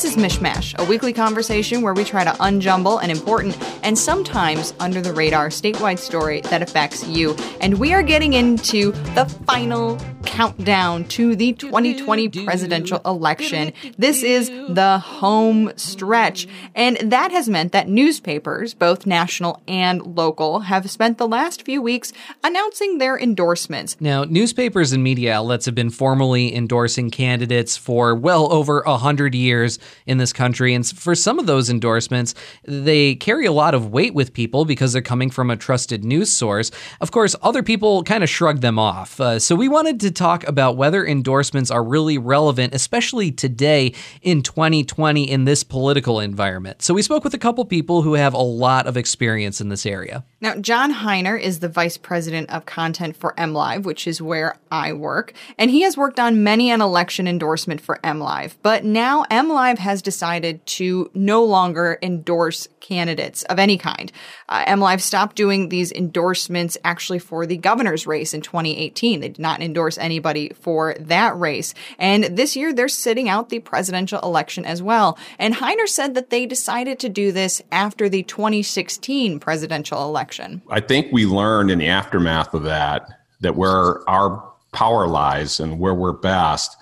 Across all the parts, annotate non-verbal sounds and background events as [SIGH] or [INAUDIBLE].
This is MichMash, a weekly conversation where we try to unjumble an important and sometimes under the radar statewide story that affects you. And we are getting into the final countdown to the 2020 presidential election. This is the home stretch. And that has meant that newspapers, both national and local, have spent the last few weeks announcing their endorsements. Now, newspapers and media outlets have been formally endorsing candidates for well over a hundred years in this country. And for some of those endorsements, they carry a lot of weight with people because they're coming from a trusted news source. Of course, other people kind of shrug them off. Uh, so we wanted to talk about whether endorsements are really relevant, especially today in 2020 in this political environment. So we spoke with a couple people who have a lot of experience in this area. Now, John Hiner is the vice president of content for MLive, which is where I work, and he has worked on many an election endorsement for MLive. But now MLive has decided to no longer endorse candidates of any kind. Uh, MLive stopped doing these endorsements actually for the governor's race in 2018. They did not endorse anybody for that race. And this year they're sitting out the presidential election as well. And Hiner said that they decided to do this after the 2016 presidential election. I think we learned in the aftermath of that that where our power lies and where we're best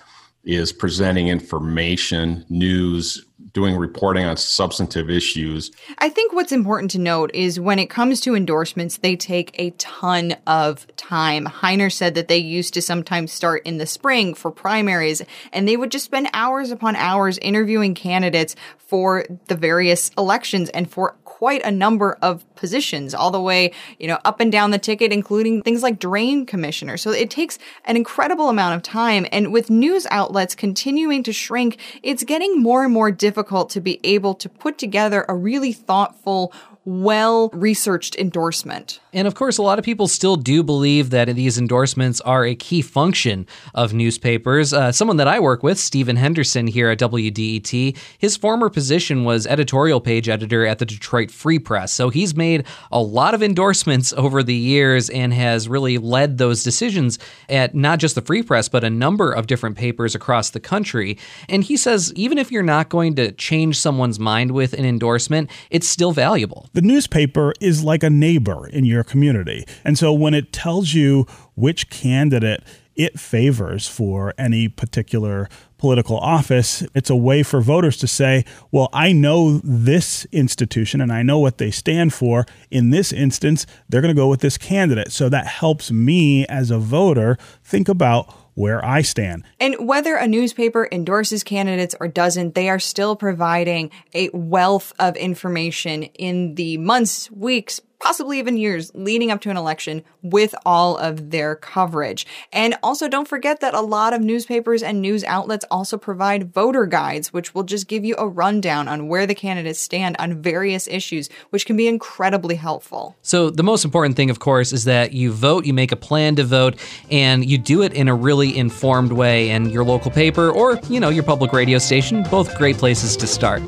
is presenting information, news, doing reporting on substantive issues. I think what's important to note is when it comes to endorsements, they take a ton of time. Hiner said that they used to sometimes start in the spring for primaries, and they would just spend hours upon hours interviewing candidates for the various elections and for quite a number of positions, all the way, you know, up and down the ticket, including things like drain commissioner. So it takes an incredible amount of time. And with news outlets continuing to shrink, it's getting more and more difficult to be able to put together a really thoughtful, well researched endorsement. And of course, a lot of people still do believe that these endorsements are a key function of newspapers. Uh, someone that I work with, Stephen Henderson here at WDET, his former position was editorial page editor at the Detroit Free Press. So he's made a lot of endorsements [LAUGHS] over the years and has really led those decisions at not just the Free Press, but a number of different papers across the country. And he says even if you're not going to change someone's mind with an endorsement, it's still valuable. The newspaper is like a neighbor in your community. And so when it tells you which candidate it favors for any particular political office, it's a way for voters to say, well, I know this institution and I know what they stand for. In this instance, they're going to go with this candidate. So that helps me as a voter think about where I stand. And whether a newspaper endorses candidates or doesn't, they are still providing a wealth of information in the months, weeks, possibly even years leading up to an election with all of their coverage. And also don't forget that a lot of newspapers and news outlets also provide voter guides, which will just give you a rundown on where the candidates stand on various issues, which can be incredibly helpful. So the most important thing, of course, is that you vote, you make a plan to vote, and you do it in a really informed way. And your local paper or, you know, your public radio station, both great places to start.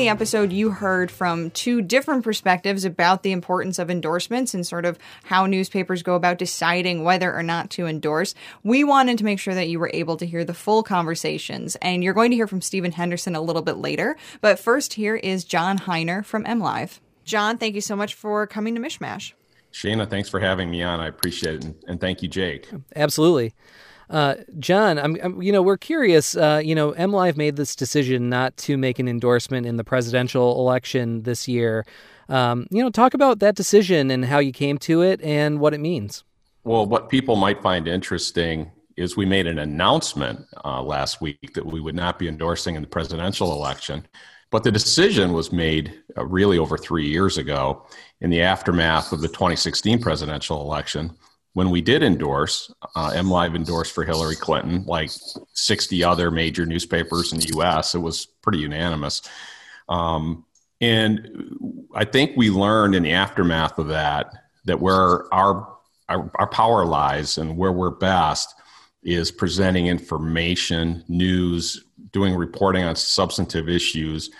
The episode, you heard from two different perspectives about the importance of endorsements and sort of how newspapers go about deciding whether or not to endorse. We wanted to make sure that you were able to hear the full conversations, and you're going to hear from Stephen Henderson a little bit later. But first, here is John Hiner from MLive. John, thank you so much for coming to MichMash. Cheyna, thanks for having me on. I appreciate it. And thank you, Jake. Absolutely. Uh, John, I'm, I'm, you know, we're curious. Uh, you know, MLive made this decision not to make an endorsement in the presidential election this year. Um, you know, talk about that decision and how you came to it and what it means. Well, what people might find interesting is we made an announcement uh, last week that we would not be endorsing in the presidential election. But the decision was made uh, really over three years ago in the aftermath of the 2016 presidential election when we did endorse, uh, MLive endorsed for Hillary Clinton, like 60 other major newspapers in the US. It was pretty unanimous. Um, and I think we learned in the aftermath of that that where our, our, our power lies and where we're best is presenting information, news, doing reporting on substantive issues.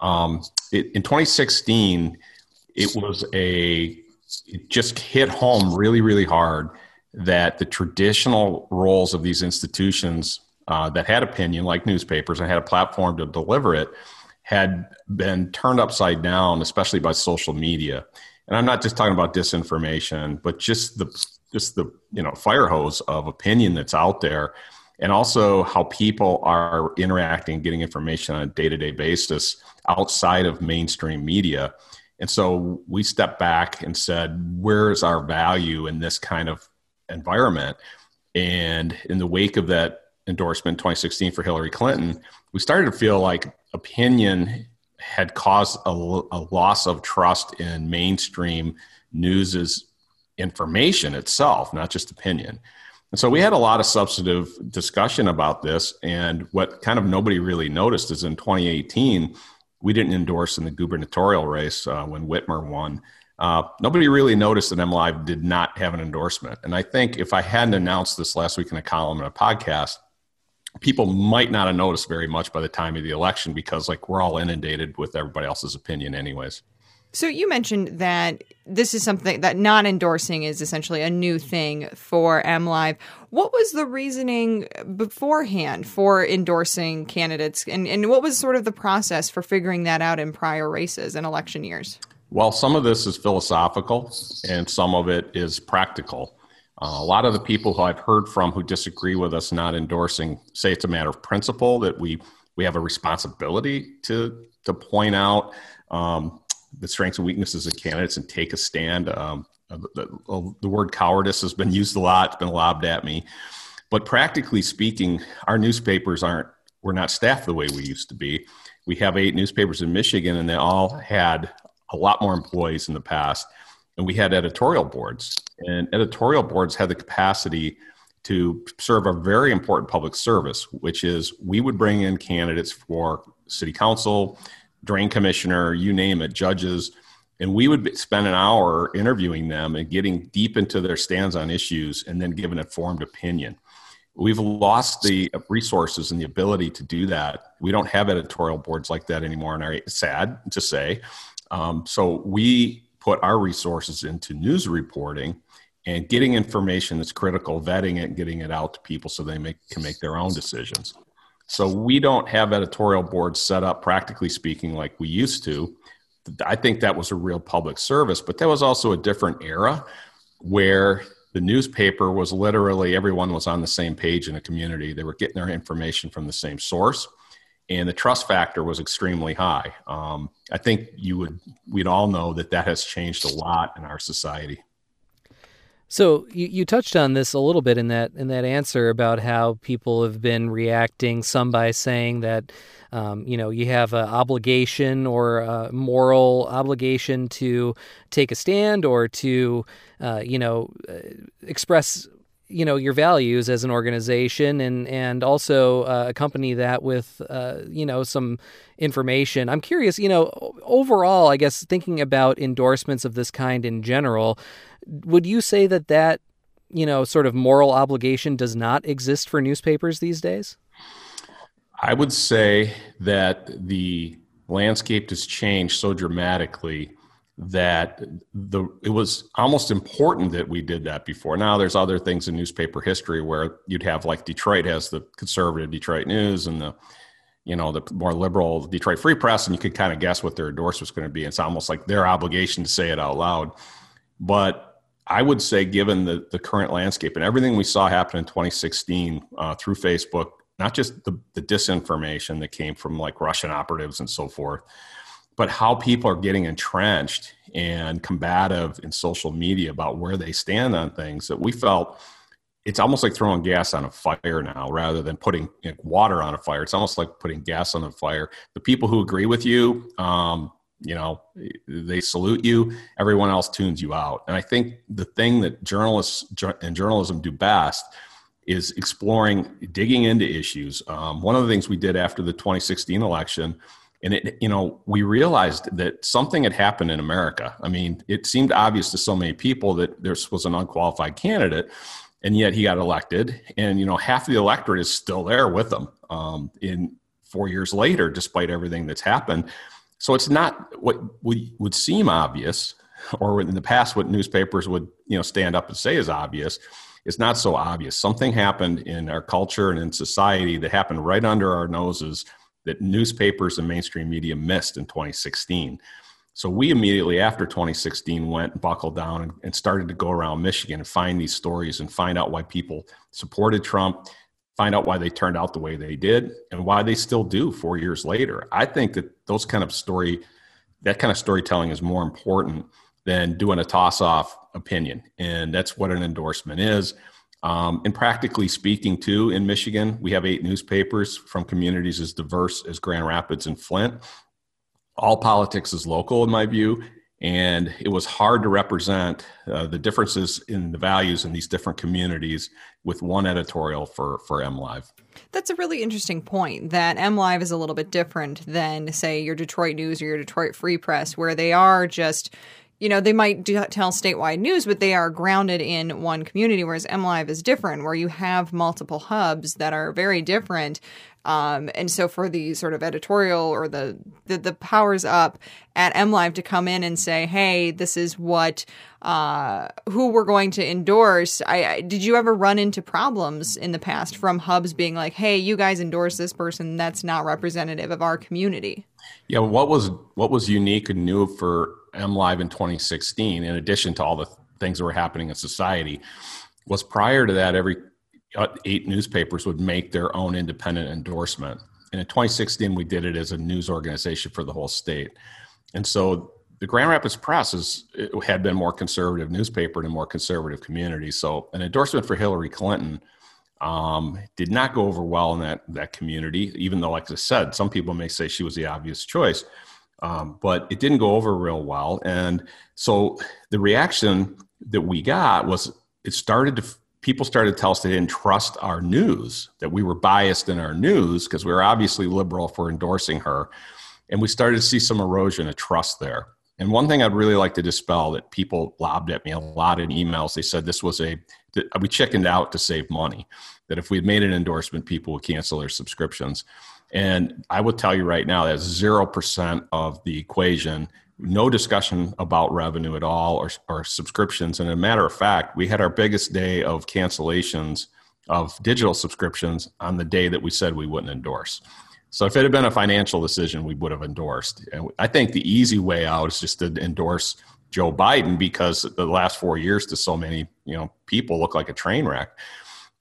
Um, it, in 2016, it was a it just hit home really, really hard that the traditional roles of these institutions uh, that had opinion, like newspapers, and had a platform to deliver it, had been turned upside down, especially by social media. And I'm not just talking about disinformation, but just the just the you know fire hose of opinion that's out there, and also how people are interacting, getting information on a day to day basis outside of mainstream media. And so we stepped back and said, where's our value in this kind of environment? And in the wake of that endorsement 2016 for Hillary Clinton, we started to feel like opinion had caused a, a loss of trust in mainstream news's information itself, not just opinion. And so we had a lot of substantive discussion about this. And what kind of nobody really noticed is in 2018, we didn't endorse in the gubernatorial race uh, when Whitmer won. Uh, nobody really noticed that MLive did not have an endorsement. And I think if I hadn't announced this last week in a column and a podcast, people might not have noticed very much by the time of the election because like we're all inundated with everybody else's opinion anyways. So you mentioned that this is something that not endorsing is essentially a new thing for MLive. What was the reasoning beforehand for endorsing candidates, and, and what was sort of the process for figuring that out in prior races and election years? Well, some of this is philosophical, and some of it is practical. Uh, a lot of the people who I've heard from who disagree with us not endorsing say it's a matter of principle that we we have a responsibility to to point out um, the strengths and weaknesses of candidates and take a stand. Um, the, the, word cowardice has been [LAUGHS] used a lot; it's been lobbed at me. But practically speaking, our newspapers aren't we're not staffed the way we used to be. We have eight newspapers in Michigan, and they all had a lot more employees in the past. And we had editorial boards, and editorial boards had the capacity to serve a very important public service, which is we would bring in candidates for city council, drain commissioner, you name it, judges, and we would spend an hour interviewing them and getting deep into their stands on issues and then give an informed opinion. We've lost the resources and the ability to do that. We don't have editorial boards like that anymore, and it's sad to say. Um, so we put our resources into news reporting and getting information that's critical, vetting it, getting it out to people so they make, can make their own decisions. So we don't have editorial boards set up, practically speaking, like we used to. I think that was a real public service, but that was also a different era where the newspaper was literally everyone was on the same page in a community. They were getting their information from the same source, and the trust factor was extremely high. Um, I think you would we'd all know that that has changed a lot in our society. So you, you touched on this a little bit in that in that answer about how people have been reacting. Some by saying that um, you know you have an obligation or a moral obligation to take a stand or to uh, you know uh, express you know your values as an organization and and also uh, accompany that with uh, you know some information i'm curious you know overall i guess thinking about endorsements of this kind in general would you say that that you know sort of moral obligation does not exist for newspapers these days i would say that the landscape has changed so dramatically that the it was almost important that we did that before. Now there's other things in newspaper history where you'd have like Detroit has the conservative Detroit News and the you know the more liberal Detroit Free Press, and you could kind of guess what their endorsement was going to be. It's almost like their obligation to say it out loud. But I would say, given the the current landscape and everything we saw happen in 2016 uh, through Facebook, not just the, the disinformation that came from like Russian operatives and so forth, but how people are getting entrenched and combative in social media about where they stand on things that we felt it's almost like throwing gas on a fire now rather than putting you know, water on a fire. It's almost like putting gas on the fire. The people who agree with you um, you know they salute you everyone else tunes you out. And i think the thing that journalists and journalism do best is exploring digging into issues. Um, one of the things we did after the 2016 election and it you know we realized that something had happened in america. I mean it seemed obvious to so many people that there was an unqualified candidate and yet he got elected. And you know half the electorate is still there with him um, in four years later despite everything that's happened so it's not what would, seem obvious or in the past, what newspapers would you know stand up and say is obvious, It's not so obvious. Something happened in our culture and in society that happened right under our noses that newspapers and mainstream media missed in 2016. So we immediately after 2016 went and buckled down and, and started to go around Michigan and find these stories and find out why people supported Trump, find out why they turned out the way they did, and why they still do four years later. I think that those kind of story, that kind of storytelling is more important than doing a toss off opinion. And that's what an endorsement is. Um, and practically speaking, too, in Michigan, we have eight newspapers from communities as diverse as Grand Rapids and Flint all politics is local in my view and it was hard to represent uh, the differences in the values in these different communities with one editorial for for MLive. That's a really interesting point. That MLive is a little bit different than, say, your Detroit News or your Detroit Free Press, where they are just you know, they might do, tell statewide news, but they are grounded in one community, whereas MLive is different, where you have multiple hubs that are very different. Um, and so for the sort of editorial or the, the, the powers up at MLive to come in and say, hey, this is what uh, who we're going to endorse. I, I, did you ever run into problems in the past from hubs being like, hey, you guys endorse this person that's not representative of our community? Yeah, what was what was unique and new for MLive in 2016, in addition to all the things that were happening in society, was prior to that, every eight newspapers would make their own independent endorsement. And in 2016, we did it as a news organization for the whole state. And so the Grand Rapids Press is, had been more conservative newspaper in a more conservative community. So an endorsement for Hillary Clinton um, did not go over well in that that community. Even though, like I said, some people may say she was the obvious choice, um, but it didn't go over real well. And so the reaction that we got was it started to people started to tell us they didn't trust our news, that we were biased in our news because we were obviously liberal for endorsing her. And we started to see some erosion of trust there. And one thing I'd really like to dispel that people lobbed at me a lot in emails, they said this was a, we chickened out to save money, that if we made an endorsement, people would cancel their subscriptions. And I would tell you right now that's 0% of the equation no discussion about revenue at all or, or subscriptions. And a matter of fact, we had our biggest day of cancellations of digital subscriptions on the day that we said we wouldn't endorse. So if it had been a financial decision, we would have endorsed. And I think the easy way out is just to endorse Joe Biden because the last four years to so many you know people look like a train wreck.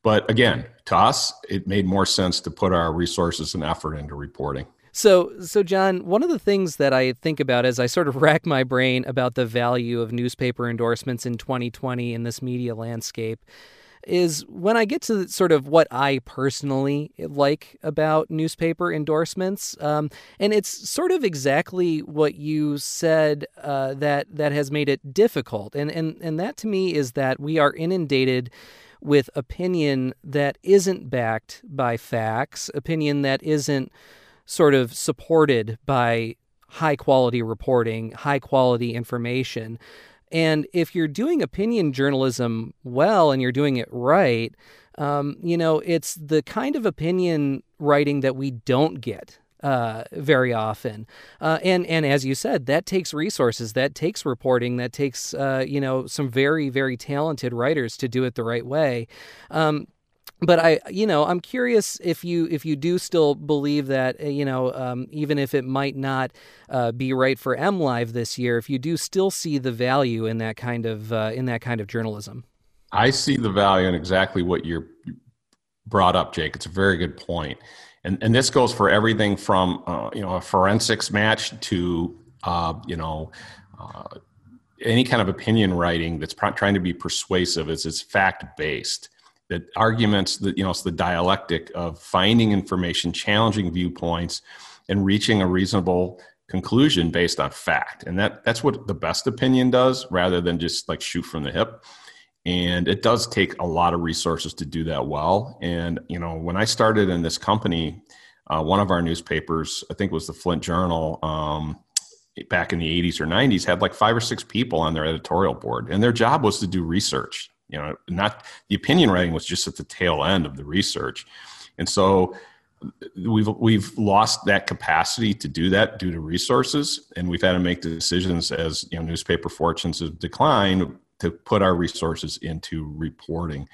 But again, to us, it made more sense to put our resources and effort into reporting. So, so John, one of the things that I think about as I sort of [LAUGHS] rack my brain about the value of newspaper endorsements in 2020 in this media landscape is when I get to sort of what I personally like about newspaper endorsements, um, and it's sort of exactly what you said uh, that that has made it difficult, and and and that to me is that we are inundated with opinion that isn't backed by facts, opinion that isn't sort of supported by high quality reporting, high quality information. And if you're doing opinion journalism well and you're doing it right, um, you know, it's the kind of opinion writing that we don't get uh, very often. Uh, and and as you said, that takes resources, that takes reporting, that takes uh, you know some very very talented writers to do it the right way. Um, but I, you know, I'm curious if you if you do still believe that, uh, you know, um, even if it might not uh, be right for MLive this year, if you do still see the value in that kind of uh, in that kind of journalism. I see the value in exactly what you're brought up, Jake. It's a very good point, and and this goes for everything from uh, you know a forensics match to uh, you know uh, any kind of opinion writing that's trying to be persuasive. Is it's fact based that arguments that you know it's the dialectic of finding information challenging viewpoints and reaching a reasonable conclusion based on fact. And that that's what the best opinion does rather than just like shoot from the hip. And it does take a lot of resources to do that well. And you know when i started in this company uh, one of our newspapers i think it was the flint journal um, back in the 80s or 90s had like five or six people on their editorial board. And their job was to do research you know not the opinion writing was just at the tail end of the research and so we've we've lost that capacity to do that due to resources, and we've had to make decisions as you know newspaper fortunes have declined to put our resources into reporting.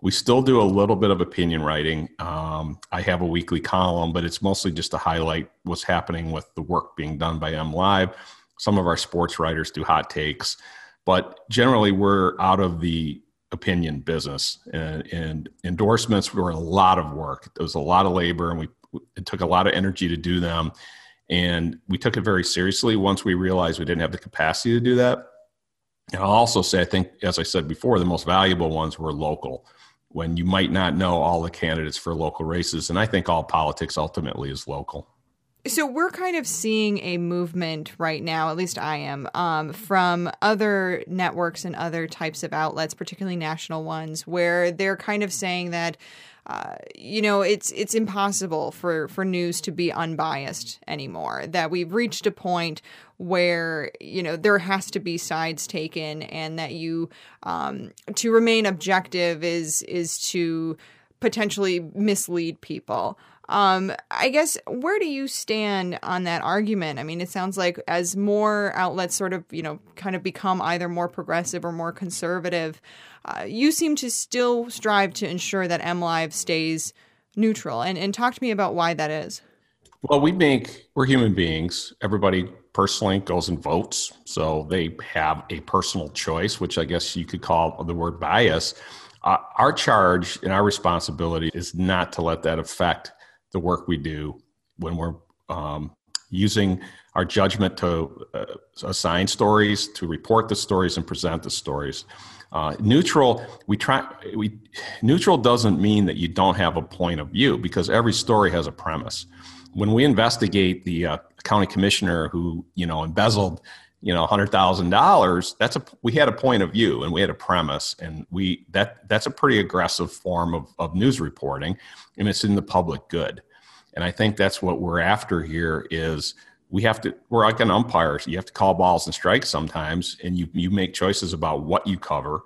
We still do a little bit of opinion writing. Um, I have a weekly column, but it's mostly just to highlight what's happening with the work being done by MLive. Some of our sports writers do hot takes, but generally we're out of the opinion business and, and, endorsements were a lot of work. It was a lot of labor and we it took a lot of energy to do them. And we took it very seriously once we realized we didn't have the capacity to do that. And I'll also say, I think, as I said before, the most valuable ones were local when you might not know all the candidates for local races. And I think all politics ultimately is local. So we're kind of seeing a movement right now, at least I am, um, from other networks and other types of outlets, particularly national ones, where they're kind of saying that. Uh, you know, it's it's impossible for for news to be unbiased anymore. That we've reached a point where you know there has to be sides taken, and that you um, to remain objective is is to potentially mislead people. Um, I guess where do you stand on that argument? I mean, it sounds like as more outlets sort of, you know, kind of become either more progressive or more conservative, uh, you seem to still strive to ensure that MLive stays neutral. And, and talk to me about why that is. Well, we make, we're human beings. Everybody personally goes and votes. So they have a personal choice, which I guess you could call the word bias. Uh, our charge and our responsibility is not to let that affect the work we do when we're um, using our judgment to uh, assign stories, to report the stories, and present the stories. Uh, neutral, we try. We neutral doesn't mean that you don't have a point of view because every story has a premise. When we investigate the uh, county commissioner who you know embezzled you know hundred thousand dollars that's a we had a point of view and we had a premise and we that that's a pretty aggressive form of, of news reporting and it's in the public good. And i think that's what we're after here is we have to we're like an umpire. So you have to call balls and strikes sometimes and you you make choices about what you cover.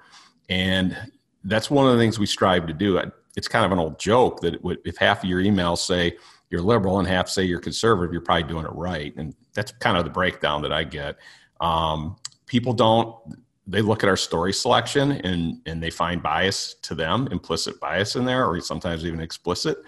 And that's one of the things we strive to do. It's kind of an old joke that if half of your emails say you're liberal and half say you're conservative you're probably doing it right and that's kind of the breakdown that i get um, people don't they look at our story selection and and they find bias to them, implicit bias in there, or sometimes even explicit.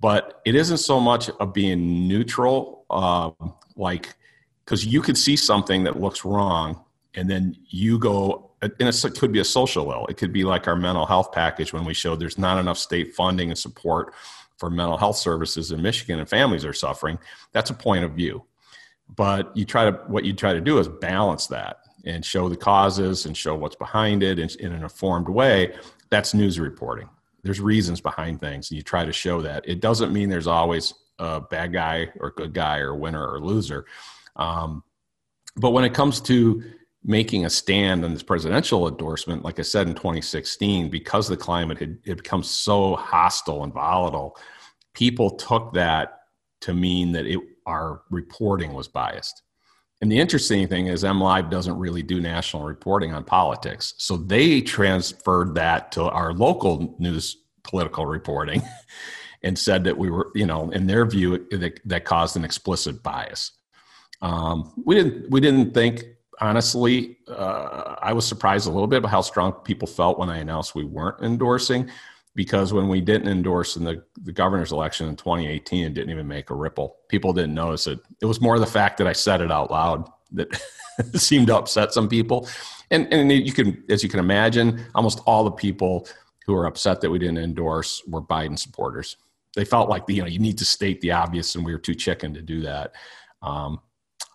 But it isn't so much of being neutral, uh, like because you could see something that looks wrong, and then you go. And it could be a social ill. It could be like our mental health package when we showed there's not enough state funding and support for mental health services in Michigan and families are suffering. That's a point of view. But you try to what you try to do is balance that and show the causes and show what's behind it in, in an informed way. That's news reporting. There's reasons behind things and you try to show that. It doesn't mean there's always a bad guy or good guy or winner or loser. Um, but when it comes to making a stand on this presidential endorsement like i said in 2016 because the climate had, had become so hostile and volatile people took that to mean that it our reporting was biased. And the interesting thing is, MLive doesn't really do national reporting on politics. So they transferred that to our local news political reporting [LAUGHS] and said that we were, you know, in their view, that, that caused an explicit bias. Um, we didn't, we didn't think, honestly, uh, I was surprised a little bit about how strong people felt when I announced we weren't endorsing because when we didn't endorse in the, the governor's election in 2018, it didn't even make a ripple. People didn't notice it. It was more the fact that I said it out loud that [LAUGHS] seemed to upset some people. And, and you can, as you can imagine, almost all the people who were upset that we didn't endorse were Biden supporters. They felt like you know you need to state the obvious, and we were too chicken to do that. Um,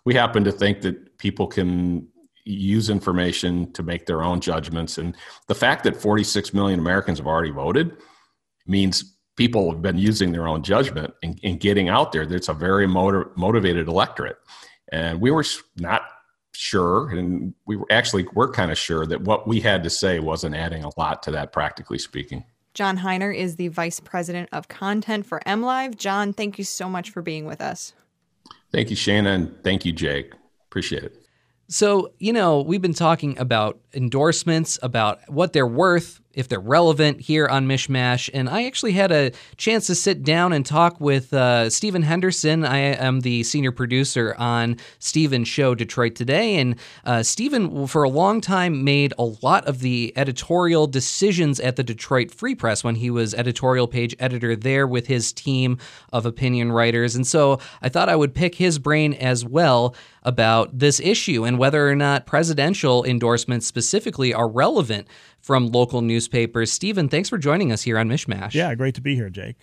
we happen to think that people can use information to make their own judgments. And the fact that 46 million Americans have already voted means people have been using their own judgment and, and getting out there. It's a very motiv- motivated electorate. And we were not sure, and we were actually we're kind of sure that what we had to say wasn't adding a lot to that, practically speaking. John Hiner is the vice president of content for MLive. John, thank you so much for being with us. Thank you, Cheyna, and thank you, Jake. Appreciate it. So, you know, we've been talking about endorsements, about what they're worth if they're relevant here on MichMash. And I actually had a chance to sit down and talk with uh, Stephen Henderson. I am the senior producer on Stephen's show, Detroit Today. And uh, Stephen, for a long time, made a lot of the editorial decisions at the Detroit Free Press when he was editorial page editor there with his team of opinion writers. And so I thought I would pick his brain as well about this issue and whether or not presidential endorsements specifically are relevant from local newspapers. Stephen, thanks for joining us here on MichMash. Yeah, great to be here, Jake.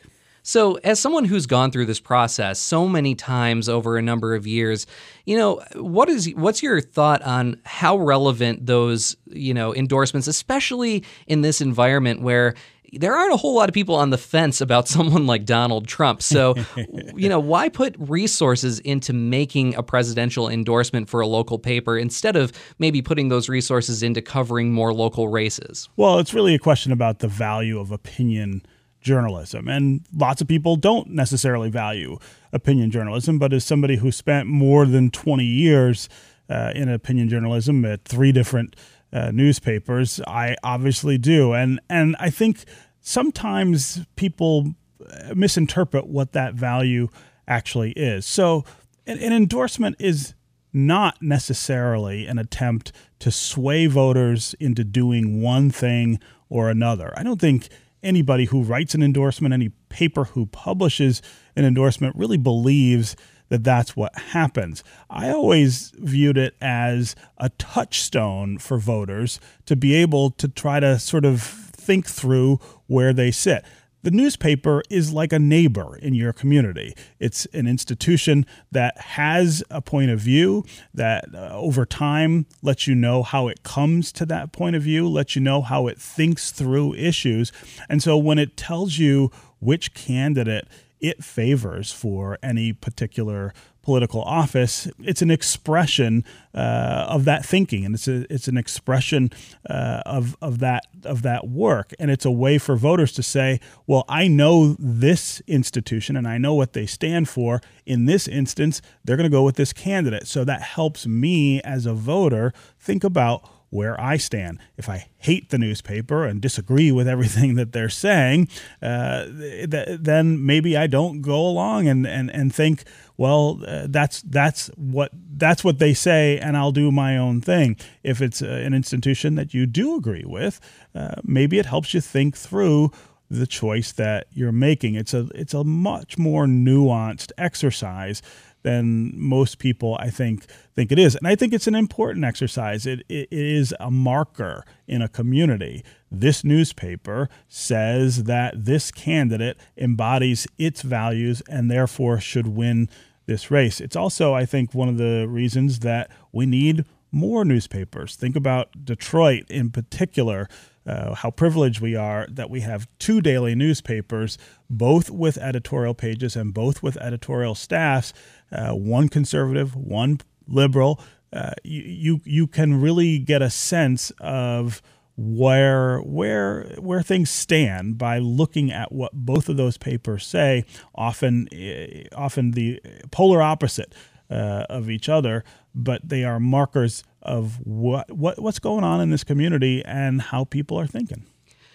So, as someone who's gone through this process so many times over a number of years, you know, what is what's your thought on how relevant those, you know, endorsements, especially in this environment where there aren't a whole lot of people on the fence about [LAUGHS] someone like Donald Trump. So, [LAUGHS] you know, why put resources into making a presidential endorsement for a local paper instead of maybe putting those resources into covering more local races? Well, it's really a question about the value of opinion journalism. And lots of people don't necessarily value opinion journalism, but as somebody who spent more than 20 years uh, in opinion journalism at three different uh, newspapers. I obviously do, and and I think sometimes people uh, misinterpret what that value actually is. So, an, an endorsement is not necessarily an attempt to sway voters into doing one thing or another. I don't think anybody who writes an endorsement, any paper who publishes an endorsement, really believes that that's what happens. I always viewed it as a touchstone for voters to be able to try to sort of think through where they sit. The newspaper is like a neighbor in your community. It's an institution that has a point of view that uh, over time lets you know how it comes to that point of view, lets you know how it thinks through issues. And so when it tells you which candidate it favors for any particular political office, it's an expression uh, of that thinking, and it's a, it's an expression uh, of of that of that work, and it's a way for voters to say, well, I know this institution, and I know what they stand for. In this instance, they're going to go with this candidate, so that helps me as a voter think about where I stand. If I hate the newspaper and disagree with everything [LAUGHS] that they're saying, uh, th- then maybe I don't go along and, and, and think, well, uh, that's that's what that's what they say, and I'll do my own thing. If it's uh, an institution that you do agree with, uh, maybe it helps you think through the choice that you're making. It's a it's a much more nuanced exercise than most people I think think it is. And I think it's an important exercise. It, it is a marker in a community. This newspaper says that this candidate embodies its values and therefore should win this race. It's also, I think, one of the reasons that we need more newspapers. Think about Detroit in particular uh, how privileged we are that we have two daily newspapers, both with editorial pages and both with editorial staffs, uh, one conservative, one liberal. Uh, you, you can really get a sense of where where where things stand by looking at what both of those papers say. Often eh, often the polar opposite uh, of each other, but they are markers of what, what what's going on in this community and how people are thinking.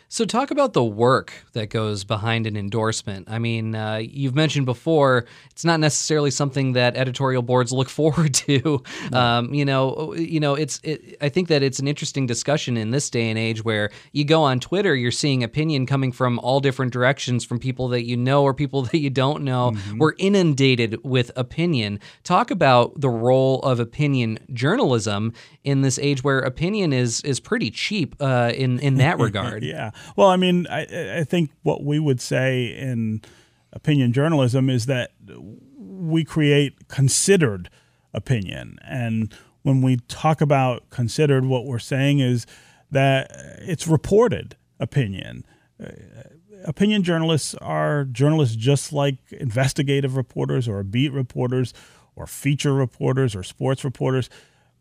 So, talk about the work that goes behind an endorsement. I mean, uh, you've mentioned before it's not necessarily something that editorial boards look [LAUGHS] forward to. Um, you know, you know, it's. It, I think that it's an interesting discussion in this day and age where you go on Twitter, you're seeing opinion coming from all different directions from people that you know or people [LAUGHS] that you don't know. Mm-hmm. We're inundated with opinion. Talk about the role of opinion journalism in this age where opinion is is pretty cheap uh, in in that [LAUGHS] regard. yeah. Well, I mean, I, I think what we would say in opinion journalism is that we create considered opinion. And when we talk about considered, what we're saying is that it's reported opinion. Uh, opinion journalists are journalists just like investigative reporters or beat reporters or feature reporters or sports reporters.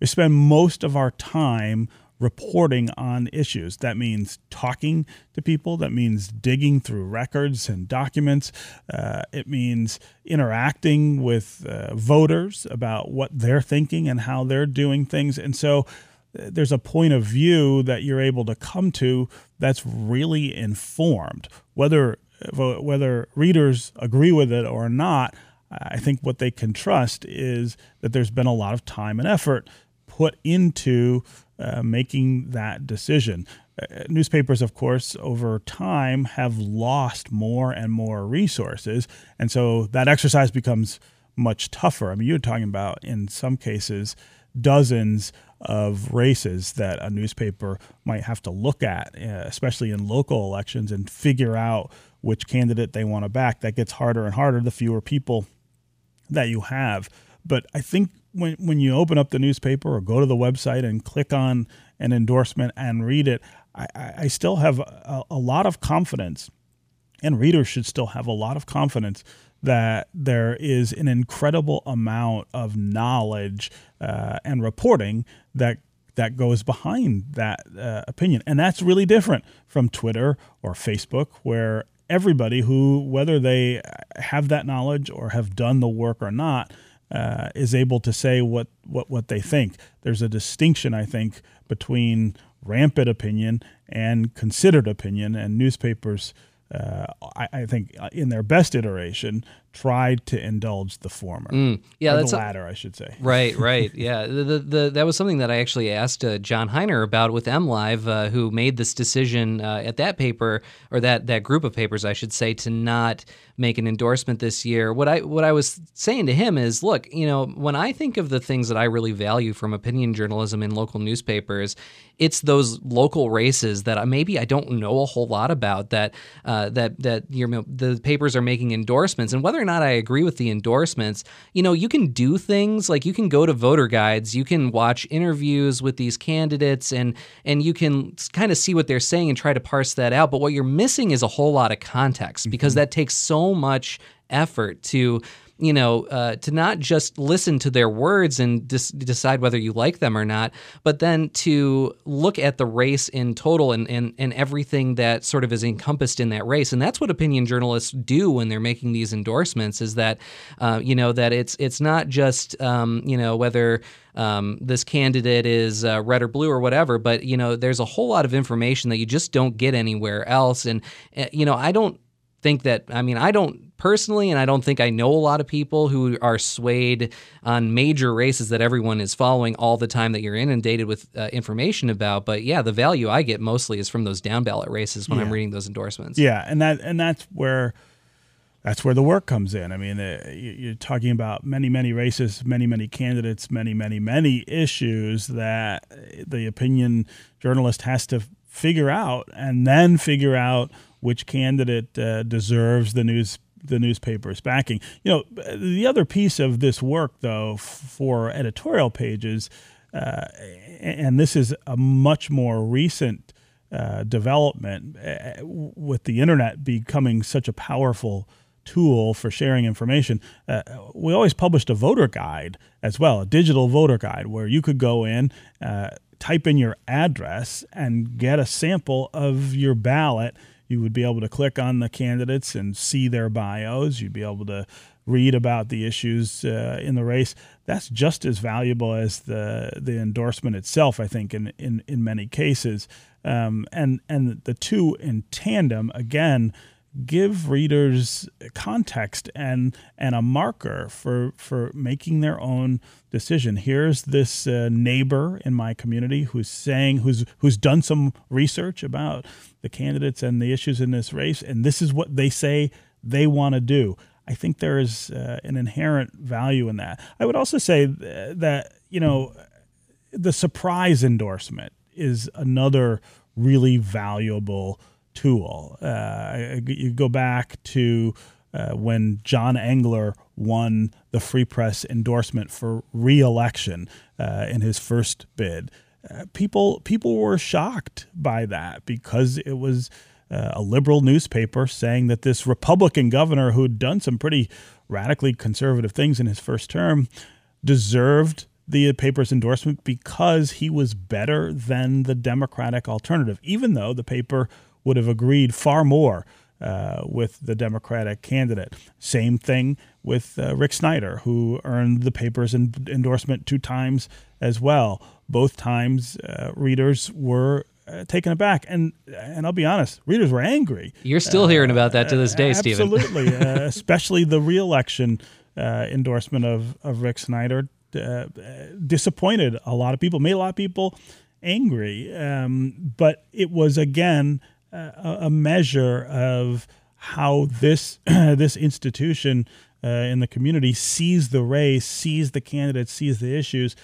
We spend most of our time reporting on issues. That means talking to people, that means digging through records and documents, uh, it means interacting with uh, voters about what they're thinking and how they're doing things. And so there's a point of view that you're able to come to that's really informed. Whether whether readers agree with it or not, I think what they can trust is that there's been a lot of time and effort put into uh, making that decision. Uh, newspapers, of course, over time have lost more and more resources. And so that exercise becomes much tougher. I mean, you're talking about, in some cases, dozens of races that a newspaper might have to look at, uh, especially in local elections, and figure out which candidate they want to back. That gets harder and harder the fewer people that you have. But I think when when you open up the newspaper or go to the website and click on an endorsement and read it, I, I still have a, a lot of confidence, and readers should still have a lot of confidence that there is an incredible amount of knowledge uh, and reporting that that goes behind that uh, opinion, and that's really different from Twitter or Facebook, where everybody who, whether they have that knowledge or have done the work or not, uh, is able to say what, what, what they think. There's a distinction, I think, between rampant opinion and considered opinion, and newspapers uh, I, I, think uh, in their best iteration tried to indulge the former. Mm, yeah, that's the latter, a, I should say. [LAUGHS] Right, right. yeah, the, the, the, that was something that I actually asked uh, John Hiner about with MLive, uh, who made this decision uh, at that paper or that that group of papers, I should say, to not make an endorsement this year. What I what I was saying to him is, look, you know, when I think of the things that I really value from opinion journalism in local newspapers, it's those local races that maybe I don't know a whole lot about that uh, that that you know, the papers are making endorsements, and whether or not I agree with the endorsements, you know, you can do things like you can go to voter guides, you can watch interviews with these candidates, and and you can kind of see what they're saying and try to parse that out. But what you're missing is a whole lot of context because mm-hmm. that takes so much effort to you know, uh, to not just listen to their words and dis- decide whether you like them or not, but then to look at the race in total and, and, and everything that sort of is encompassed in that race. And that's what opinion journalists do when they're making these endorsements is that, uh, you know, that it's, it's not just, um, you know, whether um, this candidate is uh, red or blue or whatever, but, you know, there's a whole lot of information that you just don't get anywhere else. And, uh, you know, I don't think that, I mean, I don't personally, and I don't think I know a lot of people who are swayed on major races that everyone is following all the time that you're inundated with uh, information about. But yeah, the value I get mostly is from those down ballot races when yeah. I'm reading those endorsements. Yeah, and that and that's where that's where the work comes in. I mean, uh, you're talking about many, many races, many, many candidates, many, many, many issues that the opinion journalist has to figure out, and then figure out which candidate uh, deserves the news the newspaper's backing. You know, the other piece of this work, though, for editorial pages, uh, and this is a much more recent uh, development uh, with the internet becoming such a powerful tool for sharing information. Uh, we always published a voter guide as well, a digital voter guide, where you could go in, uh, type in your address, and get a sample of your ballot you would be able to click on the candidates and see their bios. You'd be able to read about the issues uh, in the race. That's just as valuable as the the endorsement itself. I think in in, in many cases, um, and and the two in tandem again give readers context and and a marker for for making their own decision. Here's this uh, neighbor in my community who's saying who's who's done some research about the candidates and the issues in this race, and this is what they say they want to do. I think there is uh, an inherent value in that. I would also say that you know the surprise endorsement is another really valuable tool. Uh, you go back to uh, when John Engler won the Free Press endorsement for re-election uh, in his first bid. Uh, people people were shocked by that because it was uh, a liberal newspaper saying that this Republican governor who'd done some pretty radically conservative things in his first term deserved the paper's endorsement because he was better than the Democratic alternative, even though the paper would have agreed far more uh, with the Democratic candidate. Same thing with uh, Rick Snyder, who earned the paper's and endorsement two times as well. both times uh, readers were uh, taken aback, and and I'll be honest, readers were angry. You're still hearing about that to this day, Stephen. Absolutely, [LAUGHS] uh, especially the reelection uh, endorsement of of Rick Snyder uh, disappointed a lot of people, made a lot of people angry. Um, but it was again a, measure of how this [CLEARS THROAT] this institution uh, in the community sees the race, sees the candidates, sees the issues,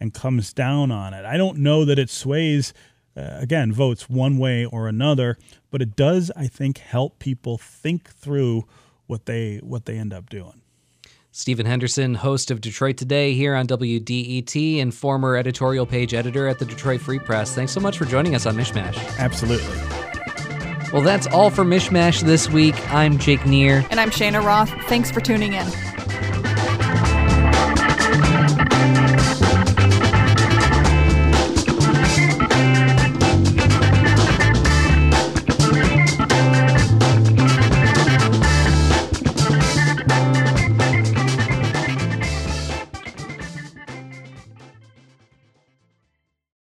and comes down on it. I don't know that it sways. Uh, again, votes one way or another, but it does, I think, help people think through what they what they end up doing. Stephen Henderson, host of Detroit Today here on WDET and former editorial page editor at the Detroit Free Press. Thanks so much for joining us on MichMash. Absolutely. Well, that's all for MichMash this week. I'm Jake Neher. And I'm Cheyna Roth. Thanks for tuning in.